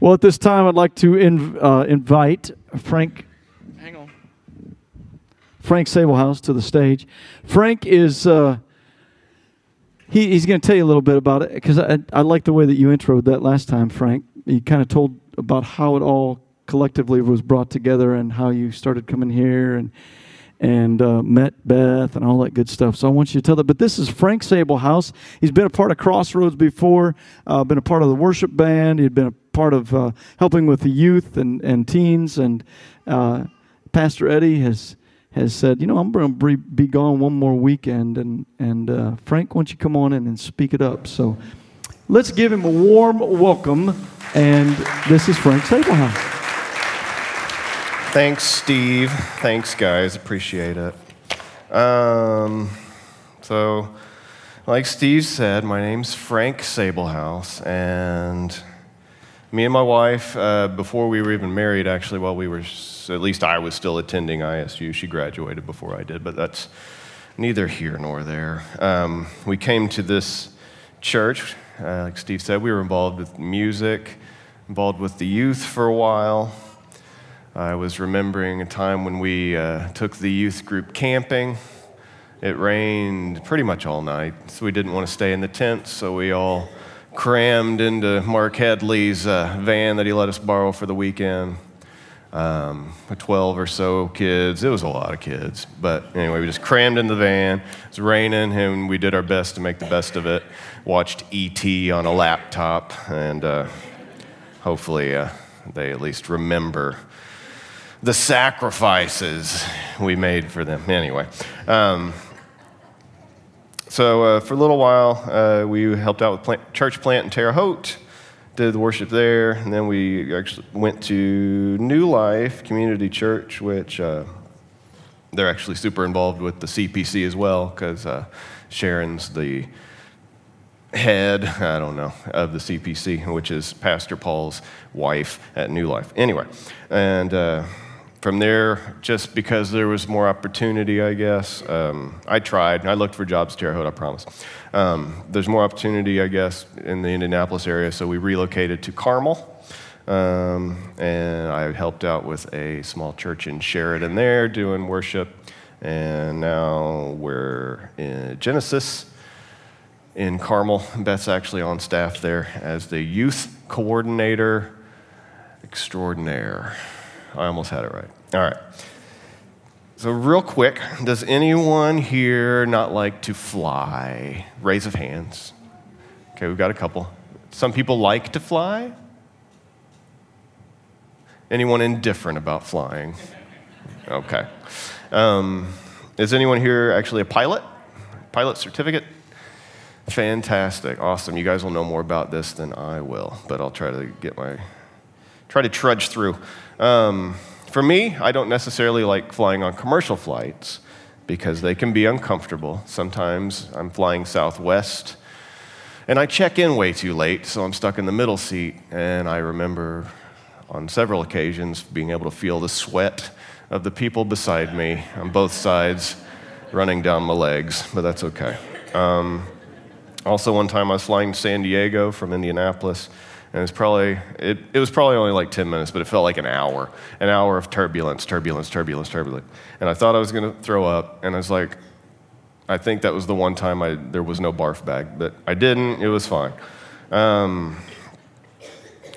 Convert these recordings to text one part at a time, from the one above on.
Well, at this time, I'd like to inv- uh, invite Frank. Hang on. Frank Sablehouse to the stage. Frank is. Uh, he, he's going to tell you a little bit about it because I, I like the way that you introed that last time, Frank. You kind of told about how it all collectively was brought together and how you started coming here and and uh, met Beth and all that good stuff. So I want you to tell that. But this is Frank Sablehouse. He's been a part of Crossroads before, uh, been a part of the worship band. He'd been a part of uh, helping with the youth and, and teens. And uh, Pastor Eddie has has said, you know, I'm going to be gone one more weekend. And, and uh, Frank, why don't you come on in and speak it up? So let's give him a warm welcome. And this is Frank Sablehouse. Thanks, Steve. Thanks, guys. Appreciate it. Um, so, like Steve said, my name's Frank Sablehouse, and me and my wife, uh, before we were even married, actually, while we were, at least I was still attending ISU. She graduated before I did, but that's neither here nor there. Um, we came to this church, uh, like Steve said, we were involved with music, involved with the youth for a while. I was remembering a time when we uh, took the youth group camping. It rained pretty much all night, so we didn't want to stay in the tents, so we all crammed into Mark Headley's uh, van that he let us borrow for the weekend. Um, 12 or so kids. It was a lot of kids. But anyway, we just crammed in the van. It was raining, and we did our best to make the best of it. Watched E.T. on a laptop, and uh, hopefully uh, they at least remember the sacrifices we made for them. Anyway, um, so uh, for a little while, uh, we helped out with plant, church plant in Terre Haute, did the worship there, and then we actually went to New Life Community Church, which uh, they're actually super involved with the CPC as well, because uh, Sharon's the head, I don't know, of the CPC, which is Pastor Paul's wife at New Life. Anyway, and uh, from there, just because there was more opportunity, I guess, um, I tried. I looked for jobs in Terre Haute, I promise. Um, there's more opportunity, I guess, in the Indianapolis area, so we relocated to Carmel. Um, and I helped out with a small church in Sheridan there doing worship. And now we're in Genesis in Carmel. Beth's actually on staff there as the youth coordinator extraordinaire. I almost had it right. All right. So, real quick, does anyone here not like to fly? Raise of hands. Okay, we've got a couple. Some people like to fly. Anyone indifferent about flying? Okay. Um, is anyone here actually a pilot? Pilot certificate? Fantastic. Awesome. You guys will know more about this than I will, but I'll try to get my, try to trudge through. Um, for me, I don't necessarily like flying on commercial flights because they can be uncomfortable. Sometimes I'm flying Southwest and I check in way too late, so I'm stuck in the middle seat. And I remember on several occasions being able to feel the sweat of the people beside me on both sides running down my legs, but that's okay. Um, also, one time I was flying to San Diego from Indianapolis and it was probably it, it was probably only like 10 minutes but it felt like an hour. An hour of turbulence turbulence turbulence turbulence. And i thought i was going to throw up and i was like i think that was the one time I, there was no barf bag but i didn't. It was fine. Um,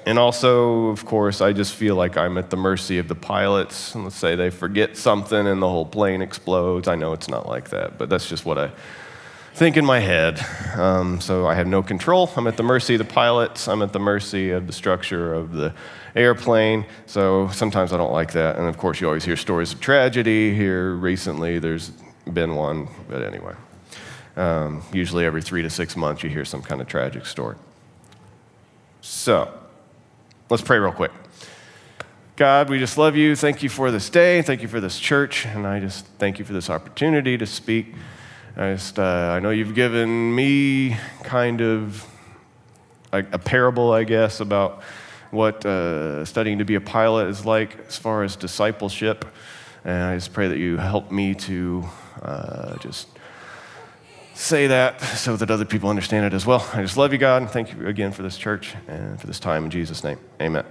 and also of course i just feel like i'm at the mercy of the pilots. Let's say they forget something and the whole plane explodes. I know it's not like that but that's just what i think in my head. Um, so I have no control. I'm at the mercy of the pilots. I'm at the mercy of the structure of the airplane. So sometimes I don't like that. And of course, you always hear stories of tragedy. Here recently, there's been one. But anyway, um, usually every three to six months, you hear some kind of tragic story. So let's pray real quick. God, we just love you. Thank you for this day. Thank you for this church. And I just thank you for this opportunity to speak. I, just, uh, I know you've given me kind of a, a parable, I guess, about what uh, studying to be a pilot is like as far as discipleship. And I just pray that you help me to uh, just say that so that other people understand it as well. I just love you, God, and thank you again for this church and for this time in Jesus' name. Amen.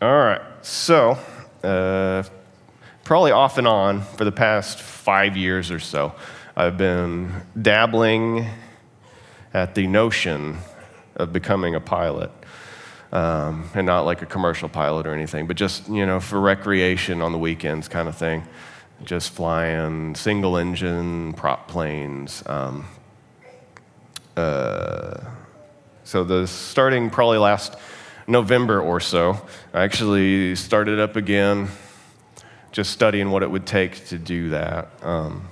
All right, so uh, probably off and on for the past five years or so, I've been dabbling at the notion of becoming a pilot. Um, and not like a commercial pilot or anything, but just, you know, for recreation on the weekends kind of thing just flying single engine prop planes. Um, uh, so the starting probably last November or so, I actually started up again, just studying what it would take to do that. Um,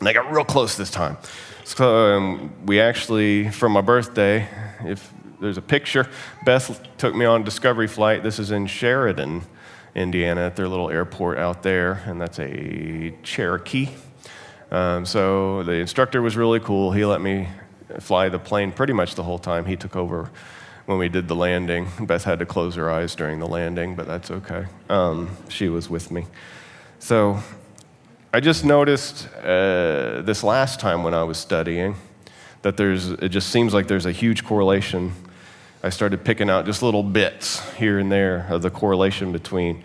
and I got real close this time. So um, we actually, for my birthday, if there's a picture, Beth took me on discovery flight. This is in Sheridan. Indiana at their little airport out there, and that's a Cherokee. Um, so the instructor was really cool. He let me fly the plane pretty much the whole time. He took over when we did the landing. Beth had to close her eyes during the landing, but that's okay. Um, she was with me. So I just noticed uh, this last time when I was studying that there's, it just seems like there's a huge correlation I started picking out just little bits here and there of the correlation between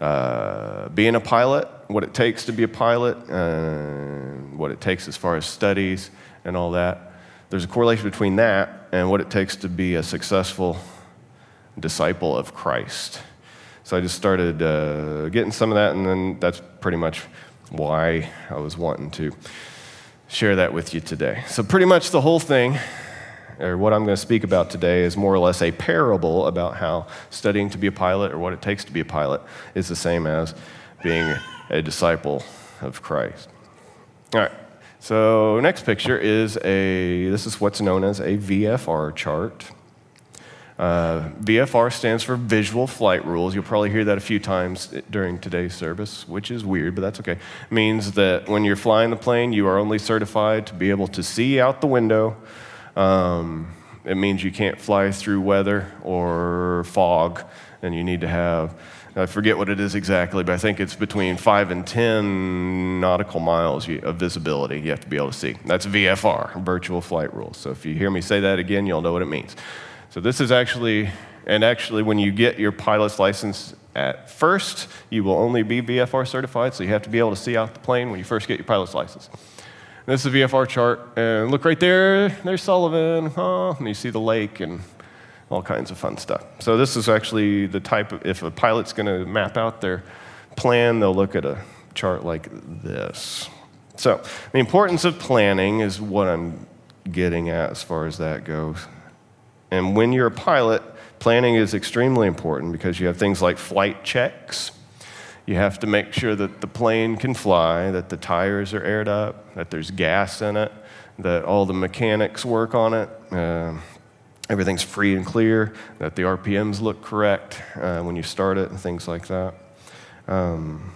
uh, being a pilot, what it takes to be a pilot, and what it takes as far as studies and all that. There's a correlation between that and what it takes to be a successful disciple of Christ. So I just started uh, getting some of that, and then that's pretty much why I was wanting to share that with you today. So, pretty much the whole thing or what I'm going to speak about today is more or less a parable about how studying to be a pilot or what it takes to be a pilot is the same as being a disciple of Christ. All right. So next picture is a this is what's known as a VFR chart. Uh, VFR stands for Visual Flight Rules. You'll probably hear that a few times during today's service, which is weird, but that's okay. It means that when you're flying the plane, you are only certified to be able to see out the window um, it means you can't fly through weather or fog, and you need to have, I forget what it is exactly, but I think it's between 5 and 10 nautical miles of visibility you have to be able to see. That's VFR, Virtual Flight Rules. So if you hear me say that again, you'll know what it means. So this is actually, and actually, when you get your pilot's license at first, you will only be VFR certified, so you have to be able to see out the plane when you first get your pilot's license. This is a VFR chart, and look right there, there's Sullivan, oh, and you see the lake and all kinds of fun stuff. So this is actually the type of, if a pilot's gonna map out their plan, they'll look at a chart like this. So the importance of planning is what I'm getting at as far as that goes. And when you're a pilot, planning is extremely important because you have things like flight checks, you have to make sure that the plane can fly, that the tires are aired up, that there's gas in it, that all the mechanics work on it, uh, everything's free and clear, that the RPMs look correct uh, when you start it, and things like that. Um,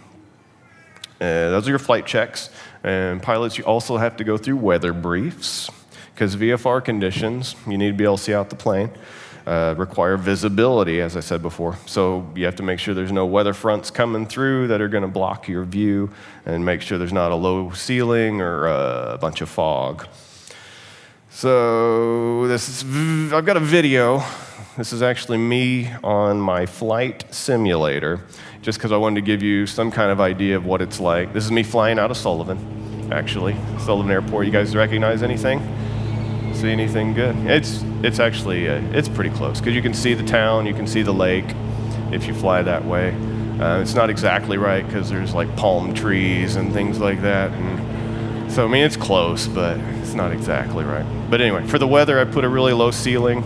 uh, those are your flight checks. And pilots, you also have to go through weather briefs because VFR conditions, you need to be able to see out the plane uh, require visibility, as I said before. So you have to make sure there's no weather fronts coming through that are going to block your view, and make sure there's not a low ceiling or a bunch of fog. So this is, I've got a video. This is actually me on my flight simulator, just because I wanted to give you some kind of idea of what it's like. This is me flying out of Sullivan, actually, Sullivan Airport. You guys recognize anything? See anything good? It's it's actually uh, it's pretty close because you can see the town, you can see the lake if you fly that way. Uh, it's not exactly right because there's like palm trees and things like that, and so I mean it's close, but it's not exactly right. But anyway, for the weather, I put a really low ceiling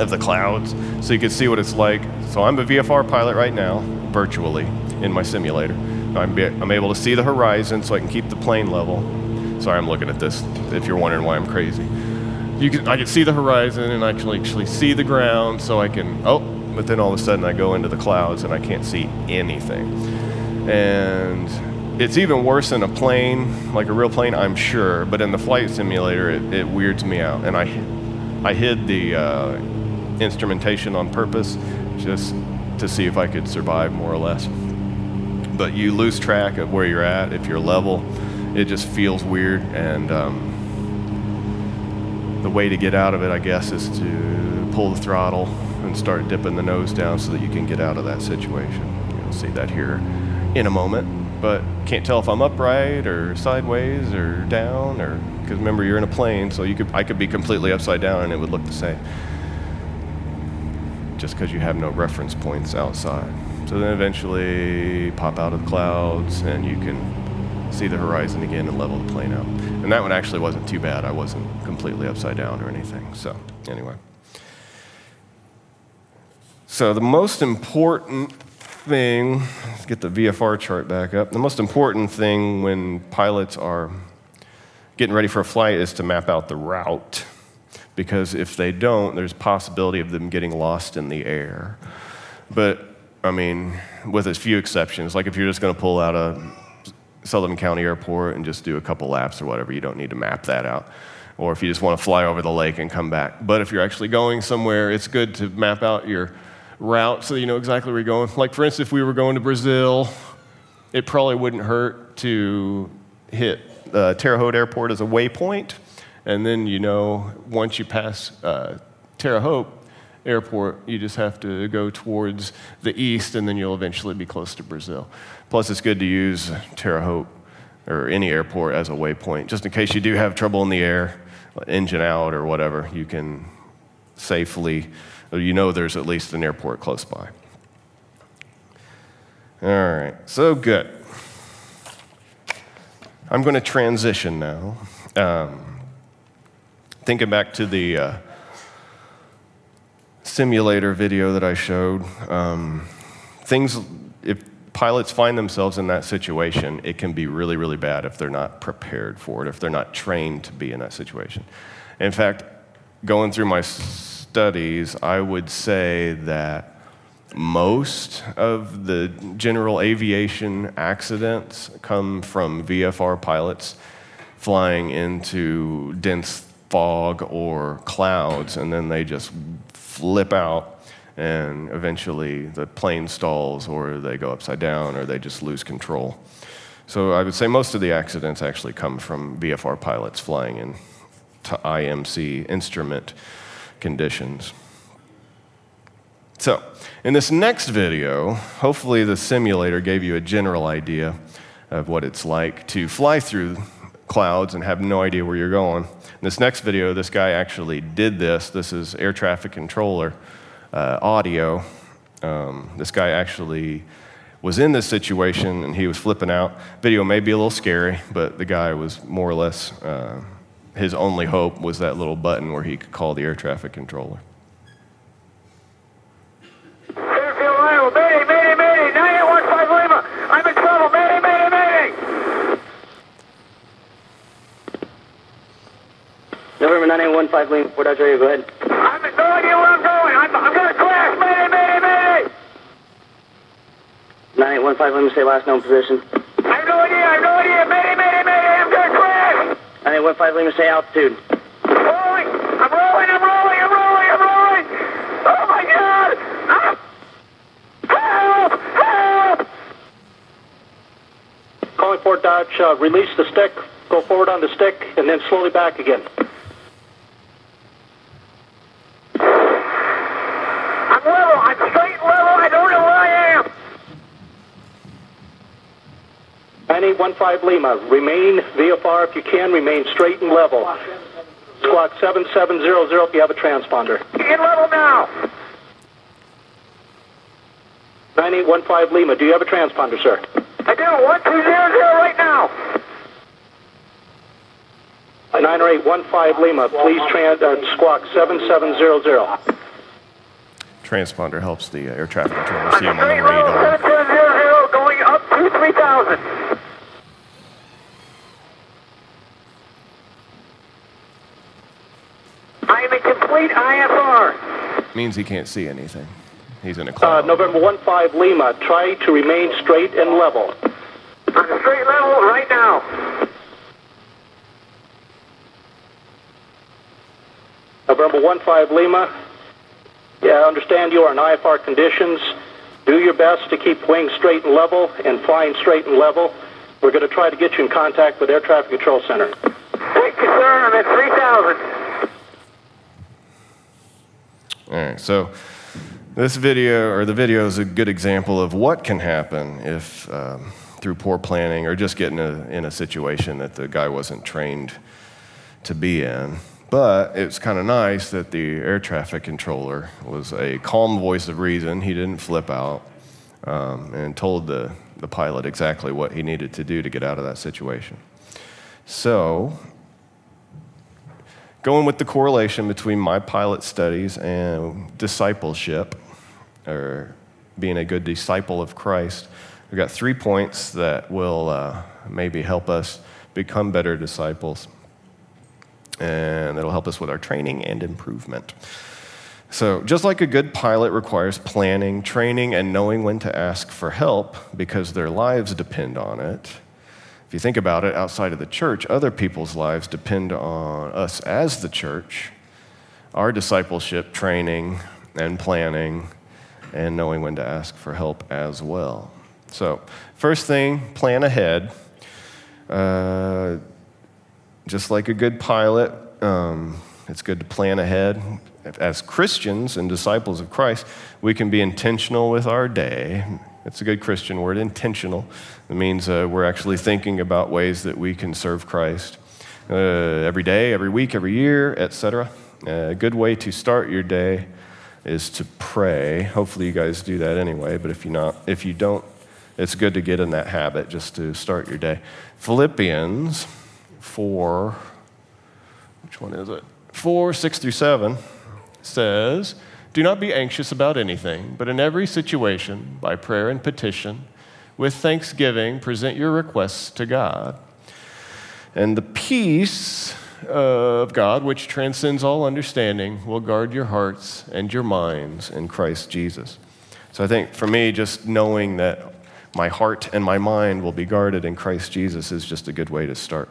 of the clouds so you can see what it's like. So I'm a VFR pilot right now, virtually in my simulator. I'm, be, I'm able to see the horizon so I can keep the plane level. Sorry, I'm looking at this if you're wondering why I'm crazy you can, I can see the horizon and I can actually see the ground, so I can, oh, but then all of a sudden I go into the clouds and I can't see anything. And it's even worse in a plane, like a real plane, I'm sure, but in the flight simulator, it, it weirds me out. And I, I hid the uh, instrumentation on purpose just to see if I could survive more or less. But you lose track of where you're at if you're level it just feels weird. And um, the way to get out of it, I guess, is to pull the throttle and start dipping the nose down so that you can get out of that situation. You'll see that here in a moment, but can't tell if I'm upright or sideways or down or because remember you're in a plane, so you could I could be completely upside down and it would look the same. Just because you have no reference points outside. So then eventually pop out of the clouds and you can see the horizon again and level the plane out. And that one actually wasn't too bad. I wasn't completely upside down or anything. So anyway. So the most important thing, let's get the VFR chart back up. The most important thing when pilots are getting ready for a flight is to map out the route. Because if they don't, there's possibility of them getting lost in the air. But I mean, with a few exceptions, like if you're just going to pull out a Sullivan County Airport and just do a couple laps or whatever, you don't need to map that out. Or if you just want to fly over the lake and come back. But if you're actually going somewhere, it's good to map out your route so you know exactly where you're going. Like, for instance, if we were going to Brazil, it probably wouldn't hurt to hit uh, Terre Haute Airport as a waypoint. And then you know, once you pass uh, Terre Haute Airport, you just have to go towards the east, and then you'll eventually be close to Brazil. Plus, it's good to use Terre Haute or any airport as a waypoint, just in case you do have trouble in the air, engine out or whatever, you can safely you know there's at least an airport close by. All right, so good. I'm going to transition now. Um, thinking back to the uh, simulator video that I showed, um, things, if pilots find themselves in that situation, it can be really, really bad if they're not prepared for it, if they're not trained to be in that situation. In fact, going through my studies, I would say that most of the general aviation accidents come from VFR pilots flying into dense fog or clouds, and then they just flip out, and eventually the plane stalls, or they go upside down, or they just lose control. So I would say most of the accidents actually come from VFR pilots flying in to IMC instrument conditions. So, in this next video, hopefully the simulator gave you a general idea of what it's like to fly through clouds and have no idea where you're going. In this next video, this guy actually did this. This is air traffic controller uh, audio. Um, this guy actually was in this situation and he was flipping out. Video may be a little scary, but the guy was more or less. Uh, his only hope was that little button where he could call the air traffic controller. Fairfield, Iowa, Mayday, Mayday, Mayday, 9815 Lima. I'm in trouble, Mayday, Mayday, Mayday. 9815 Lima, Port Arthur, go ahead. I have no idea where I'm going. I'm, I'm going to crash, Mayday, Mayday, Mayday. 9815 Lima, stay last known position. Crash. 9815 Lima, stay altitude. Rolling, I'm rolling, I'm rolling, I'm rolling, I'm rolling. Oh my God. Ah. Help, help. Calling Fort Dodge, uh, release the stick, go forward on the stick, and then slowly back again. I'm level, I'm straight level, I don't know where I am. 9815 Lima, remain VFR if you can, remain straight and level. Squawk 7700 if you have a transponder. In level now. 9815 Lima, do you have a transponder, sir? I do, 1200 right now. 9815 Lima, please trans- uh, squawk 7700. Transponder helps the air traffic controller see him on the radar. 7700, going up to 3000. I am in complete IFR. Means he can't see anything. He's in a Uh, cloud. November 15 Lima, try to remain straight and level. On the straight level right now. November 15 Lima, yeah, I understand you are in IFR conditions. Do your best to keep wings straight and level and flying straight and level. We're going to try to get you in contact with Air Traffic Control Center. Thank you, sir. I'm at 3000. All right, so this video, or the video, is a good example of what can happen if, um, through poor planning or just getting a, in a situation that the guy wasn't trained to be in. But it's kind of nice that the air traffic controller was a calm voice of reason. He didn't flip out um, and told the, the pilot exactly what he needed to do to get out of that situation. So, going with the correlation between my pilot studies and discipleship, or being a good disciple of Christ, we've got three points that will uh, maybe help us become better disciples, and that'll help us with our training and improvement. So, just like a good pilot requires planning, training, and knowing when to ask for help because their lives depend on it, if you think about it, outside of the church, other people's lives depend on us as the church, our discipleship, training, and planning, and knowing when to ask for help as well. So, first thing, plan ahead. Uh, just like a good pilot, um, it's good to plan ahead. As Christians and disciples of Christ, we can be intentional with our day. It's a good Christian word, intentional. It means uh, we're actually thinking about ways that we can serve Christ uh, every day, every week, every year, etc. Uh, a good way to start your day is to pray. Hopefully, you guys do that anyway. But if you not, if you don't, it's good to get in that habit just to start your day. Philippians four. Which one is it? Four, six through seven says, Do not be anxious about anything, but in every situation, by prayer and petition, with thanksgiving, present your requests to God. And the peace of God, which transcends all understanding, will guard your hearts and your minds in Christ Jesus. So I think for me, just knowing that my heart and my mind will be guarded in Christ Jesus is just a good way to start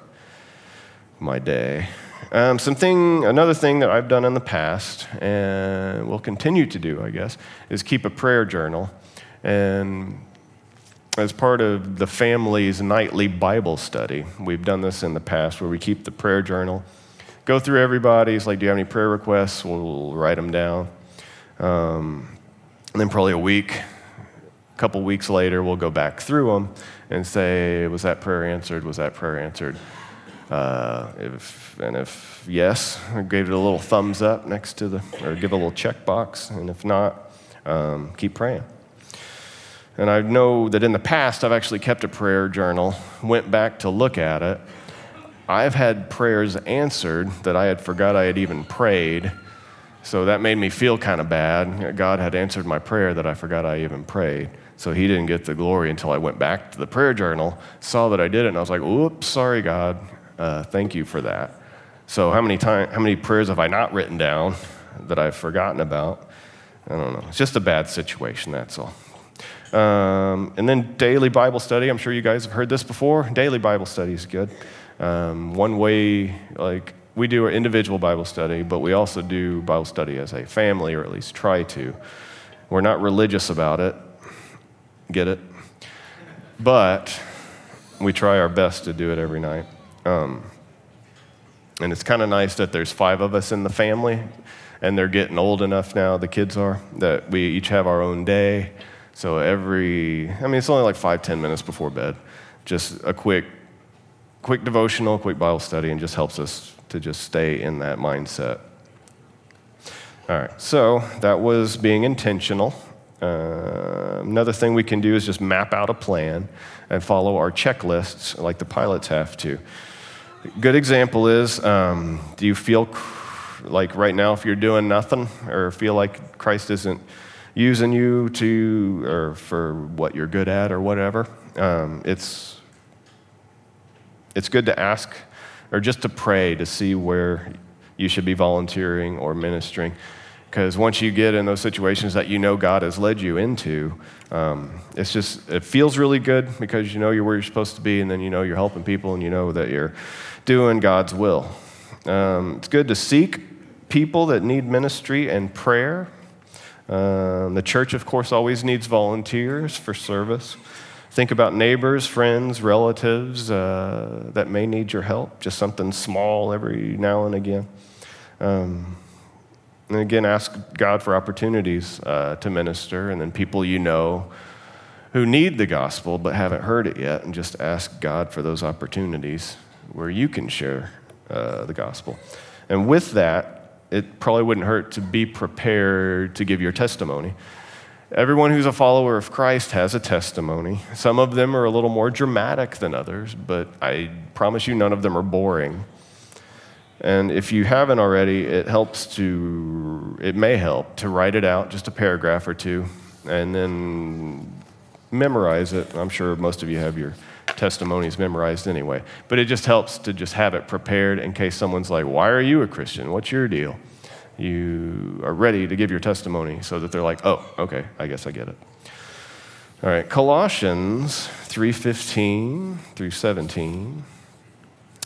my day. Um, something, another thing that I've done in the past and will continue to do, I guess, is keep a prayer journal. And as part of the family's nightly Bible study, we've done this in the past where we keep the prayer journal, go through everybody's, like, do you have any prayer requests? We'll write them down. Um, and then probably a week, a couple weeks later, we'll go back through them and say, was that prayer answered? Was that prayer answered? Uh, if, and if yes, I gave it a little thumbs up next to the, or give a little check box. And if not, um, keep praying. And I know that in the past, I've actually kept a prayer journal, went back to look at it. I've had prayers answered that I had forgot I had even prayed. So that made me feel kind of bad. God had answered my prayer that I forgot I even prayed. So he didn't get the glory until I went back to the prayer journal, saw that I did it, and I was like, "Oops, sorry, God. Uh, thank you for that." So how many time, how many prayers have I not written down that I've forgotten about? I don't know. It's just a bad situation. That's all. Um, and then daily Bible study. I'm sure you guys have heard this before. Daily Bible study is good. Um, one way, like we do an individual Bible study, but we also do Bible study as a family, or at least try to. We're not religious about it. Get it? But we try our best to do it every night. Um, and it's kind of nice that there's five of us in the family, and they're getting old enough now, the kids are, that we each have our own day. So every, I mean, it's only like five, ten minutes before bed. Just a quick, quick devotional, quick Bible study, and just helps us to just stay in that mindset. All right, so that was being intentional. Uh, another thing we can do is just map out a plan and follow our checklists like the pilots have to. Good example is um, do you feel cr- like right now, if you're doing nothing or feel like Christ isn't using you to or for what you're good at or whatever, um, it's, it's good to ask or just to pray to see where you should be volunteering or ministering. Because once you get in those situations that you know God has led you into, um, it's just, it feels really good because you know you're where you're supposed to be, and then you know you're helping people, and you know that you're doing God's will. Um, it's good to seek people that need ministry and prayer. Um, the church, of course, always needs volunteers for service. Think about neighbors, friends, relatives uh, that may need your help, just something small every now and again. Um, and again, ask God for opportunities uh, to minister, and then people you know who need the gospel but haven't heard it yet, and just ask God for those opportunities where you can share uh, the gospel. And with that, it probably wouldn't hurt to be prepared to give your testimony. Everyone who's a follower of Christ has a testimony. Some of them are a little more dramatic than others, but I promise you none of them are boring. And if you haven't already, it helps to, it may help to write it out, just a paragraph or two, and then memorize it. I'm sure most of you have your testimonies memorized anyway. But it just helps to just have it prepared in case someone's like, Why are you a Christian? What's your deal? You are ready to give your testimony so that they're like, Oh, okay, I guess I get it. All right, Colossians 3:15 through 17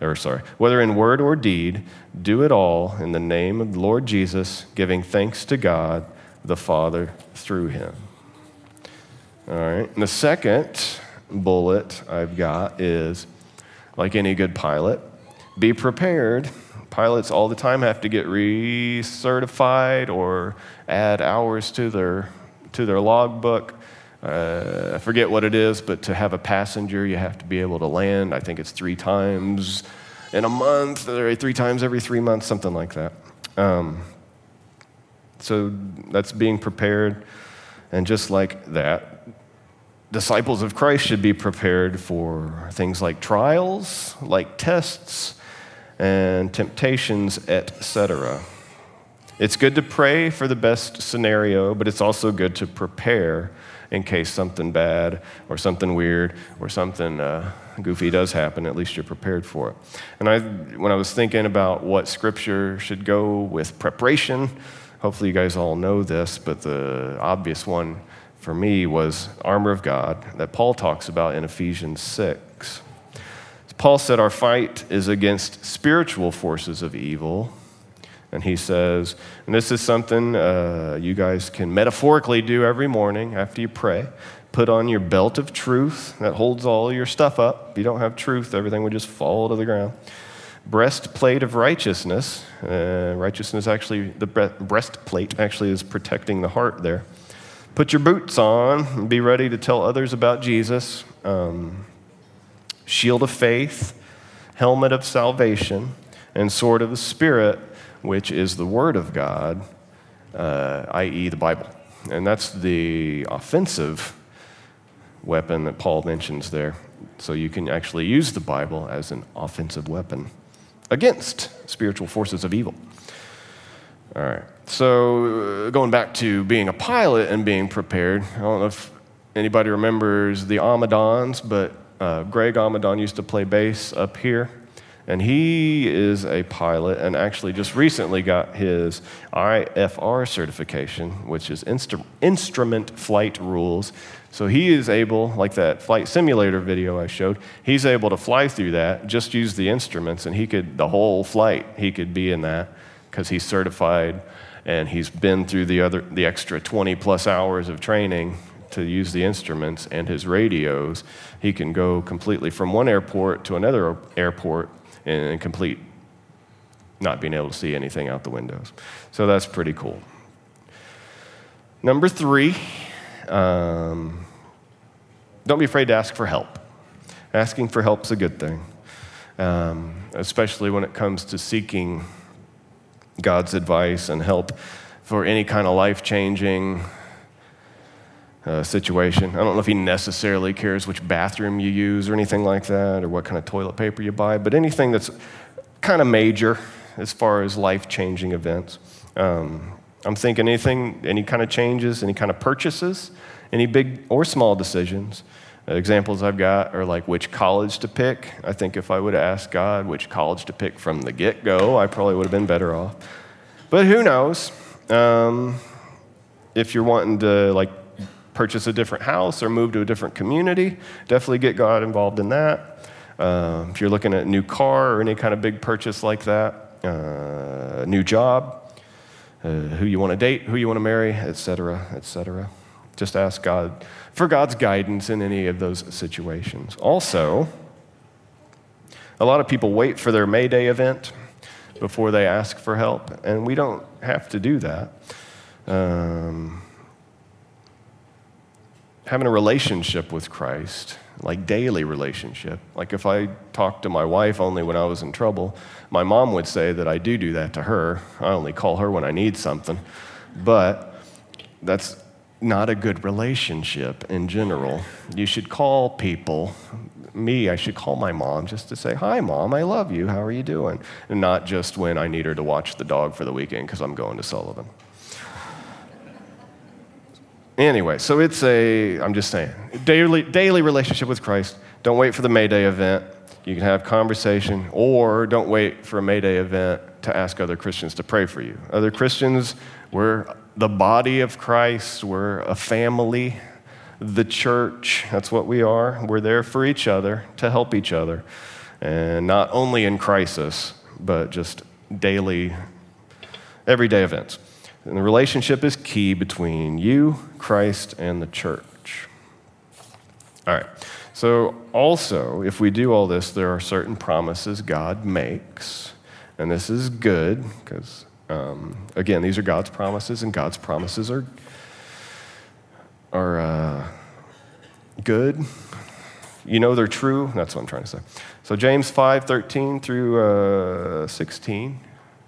or sorry, whether in word or deed, do it all in the name of the Lord Jesus, giving thanks to God the Father through him. All right. And the second bullet I've got is like any good pilot, be prepared. Pilots all the time have to get recertified or add hours to their to their logbook. Uh, I forget what it is, but to have a passenger, you have to be able to land. I think it's three times in a month, or three times every three months, something like that. Um, so that's being prepared. And just like that, disciples of Christ should be prepared for things like trials, like tests, and temptations, etc. It's good to pray for the best scenario, but it's also good to prepare in case something bad or something weird or something uh, goofy does happen. At least you're prepared for it. And I, when I was thinking about what scripture should go with preparation, hopefully you guys all know this, but the obvious one for me was armor of God that Paul talks about in Ephesians 6. Paul said, Our fight is against spiritual forces of evil and he says, and this is something uh, you guys can metaphorically do every morning after you pray. Put on your belt of truth that holds all your stuff up. If you don't have truth, everything would just fall to the ground. Breastplate of righteousness. Uh, righteousness actually, the breastplate actually is protecting the heart there. Put your boots on and be ready to tell others about Jesus. Um, shield of faith, helmet of salvation, and sword of the Spirit which is the Word of God, uh, i.e., the Bible. And that's the offensive weapon that Paul mentions there. So you can actually use the Bible as an offensive weapon against spiritual forces of evil. All right. So uh, going back to being a pilot and being prepared, I don't know if anybody remembers the Amadons, but uh, Greg Amadon used to play bass up here. And he is a pilot and actually just recently got his IFR certification, which is instru- Instrument Flight Rules. So he is able, like that flight simulator video I showed, he's able to fly through that, just use the instruments, and he could, the whole flight, he could be in that because he's certified and he's been through the other, the extra 20 plus hours of training to use the instruments and his radios. He can go completely from one airport to another airport and complete not being able to see anything out the windows. So that's pretty cool. Number three, um, don't be afraid to ask for help. Asking for help is a good thing, um, especially when it comes to seeking God's advice and help for any kind of life changing uh, situation. I don't know if he necessarily cares which bathroom you use or anything like that, or what kind of toilet paper you buy, but anything that's kind of major as far as life changing events. Um, I'm thinking anything, any kind of changes, any kind of purchases, any big or small decisions. Examples I've got are like which college to pick. I think if I would have asked God which college to pick from the get go, I probably would have been better off. But who knows? Um, if you're wanting to like purchase a different house or move to a different community, definitely get God involved in that. Uh, if you're looking at a new car or any kind of big purchase like that, uh, new job, uh, who you want to date, who you want to marry, etc., etc. Just ask God for God's guidance in any of those situations. Also, a lot of people wait for their Mayday event before they ask for help, and we don't have to do that. Um, having a relationship with Christ, like daily relationship. Like if I talked to my wife only when I was in trouble, my mom would say that I do do that to her. I only call her when I need something. But that's not a good relationship in general. You should call people. Me, I should call my mom just to say, Hi, mom, I love you. How are you doing? And not just when I need her to watch the dog for the weekend because I'm going to Sullivan. Anyway, so it's a, I'm just saying, daily, daily relationship with Christ. Don't wait for the Mayday event. You can have conversation, or don't wait for a Mayday event to ask other Christians to pray for you. Other Christians, we're the body of Christ, we're a family, the church. That's what we are. We're there for each other, to help each other. And not only in crisis, but just daily, everyday events. And the relationship is key between you, Christ, and the church. All right. So, also, if we do all this, there are certain promises God makes. And this is good because, um, again, these are God's promises, and God's promises are, are uh, good. You know they're true. That's what I'm trying to say. So, James 5 13 through uh, 16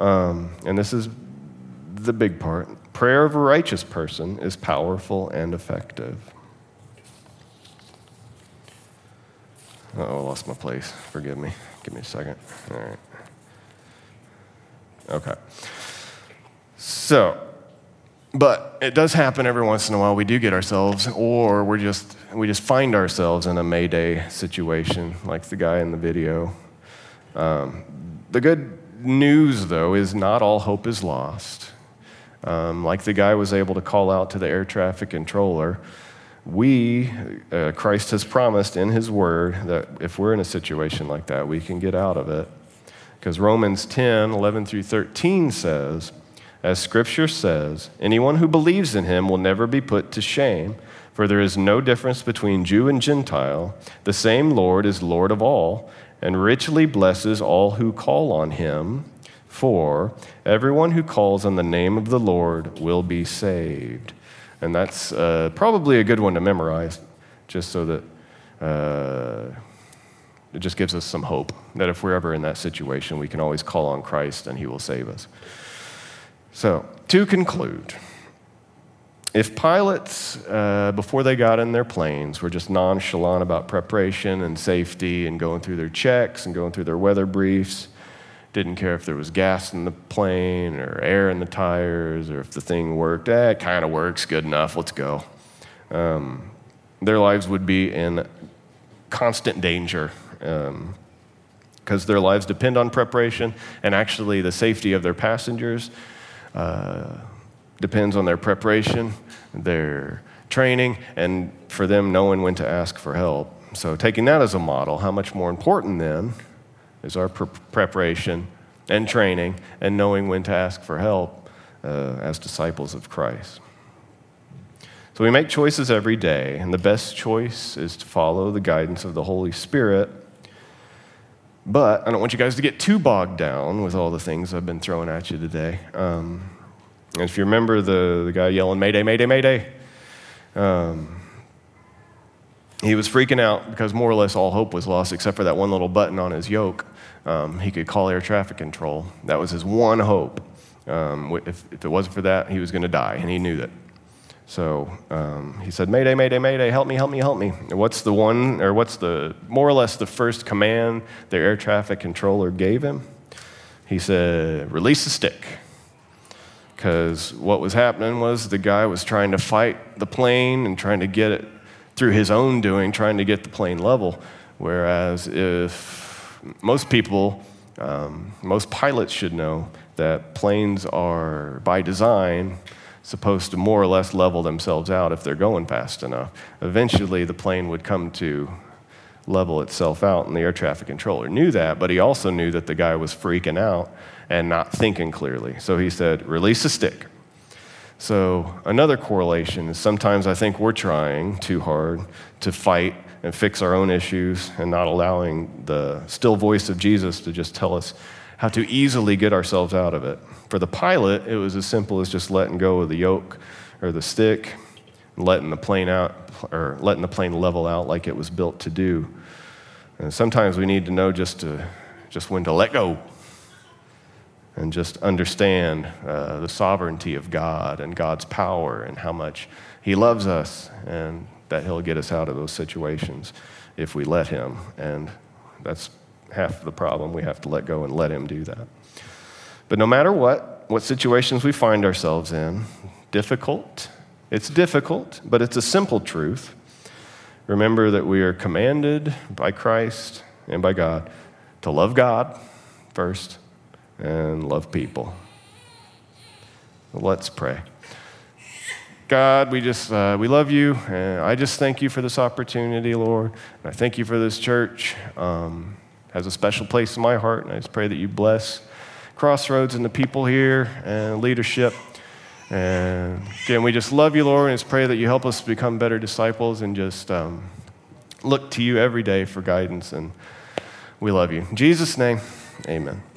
Um, and this is the big part prayer of a righteous person is powerful and effective. Oh, I lost my place. Forgive me. Give me a second. All right. Okay. So, but it does happen every once in a while. We do get ourselves, or we're just we just find ourselves in a Mayday situation, like the guy in the video. Um, the good news, though, is not all hope is lost. Um, like the guy was able to call out to the air traffic controller, we, uh, Christ has promised in his word that if we're in a situation like that, we can get out of it. Because Romans 10 11 through 13 says, as scripture says, anyone who believes in him will never be put to shame, for there is no difference between Jew and Gentile. The same Lord is Lord of all and richly blesses all who call on him. For everyone who calls on the name of the Lord will be saved. And that's uh, probably a good one to memorize, just so that uh, it just gives us some hope that if we're ever in that situation, we can always call on Christ and he will save us. So, to conclude, if pilots, uh, before they got in their planes, were just nonchalant about preparation and safety and going through their checks and going through their weather briefs, didn't care if there was gas in the plane or air in the tires or if the thing worked, eh, it kind of works, good enough, let's go. Um, their lives would be in constant danger because um, their lives depend on preparation and actually the safety of their passengers. Uh, depends on their preparation, their training, and for them knowing when to ask for help. So, taking that as a model, how much more important then is our pre- preparation and training and knowing when to ask for help uh, as disciples of Christ? So, we make choices every day, and the best choice is to follow the guidance of the Holy Spirit. But I don't want you guys to get too bogged down with all the things I've been throwing at you today. Um, and if you remember the, the guy yelling, Mayday, Mayday, Mayday, um, he was freaking out because more or less all hope was lost except for that one little button on his yoke. Um, he could call air traffic control. That was his one hope. Um, if, if, it wasn't for that, he was going to die, and he knew that. So um, he said, Mayday, Mayday, Mayday, help me, help me, help me. What's the one, or what's the, more or less the first command the air traffic controller gave him? He said, Release the stick. Because what was happening was the guy was trying to fight the plane and trying to get it through his own doing, trying to get the plane level. Whereas if most people, um, most pilots should know that planes are, by design, supposed to more or less level themselves out if they're going fast enough. Eventually, the plane would come to level itself out, and the air traffic controller knew that, but he also knew that the guy was freaking out and not thinking clearly. So he said, Release the stick. So, another correlation is sometimes I think we're trying too hard to fight and fix our own issues and not allowing the still voice of Jesus to just tell us how to easily get ourselves out of it. For the pilot, it was as simple as just letting go of the yoke or the stick, letting the plane out or letting the plane level out like it was built to do. And sometimes we need to know just to just when to let go and just understand uh, the sovereignty of God and God's power and how much He loves us and that He'll get us out of those situations if we let Him. And that's half the problem. We have to let go and let Him do that. But no matter what, what situations we find ourselves in, difficult, it's difficult, but it's a simple truth. Remember that we are commanded by Christ and by God to love God first and love people. Let's pray. God, we just uh, we love you, and I just thank you for this opportunity, Lord. And I thank you for this church. Um, has a special place in my heart, and I just pray that you bless Crossroads and the people here and leadership. And again, we just love you, Lord, and just pray that you help us become better disciples and just um, look to you every day for guidance. And we love you. In Jesus' name, amen.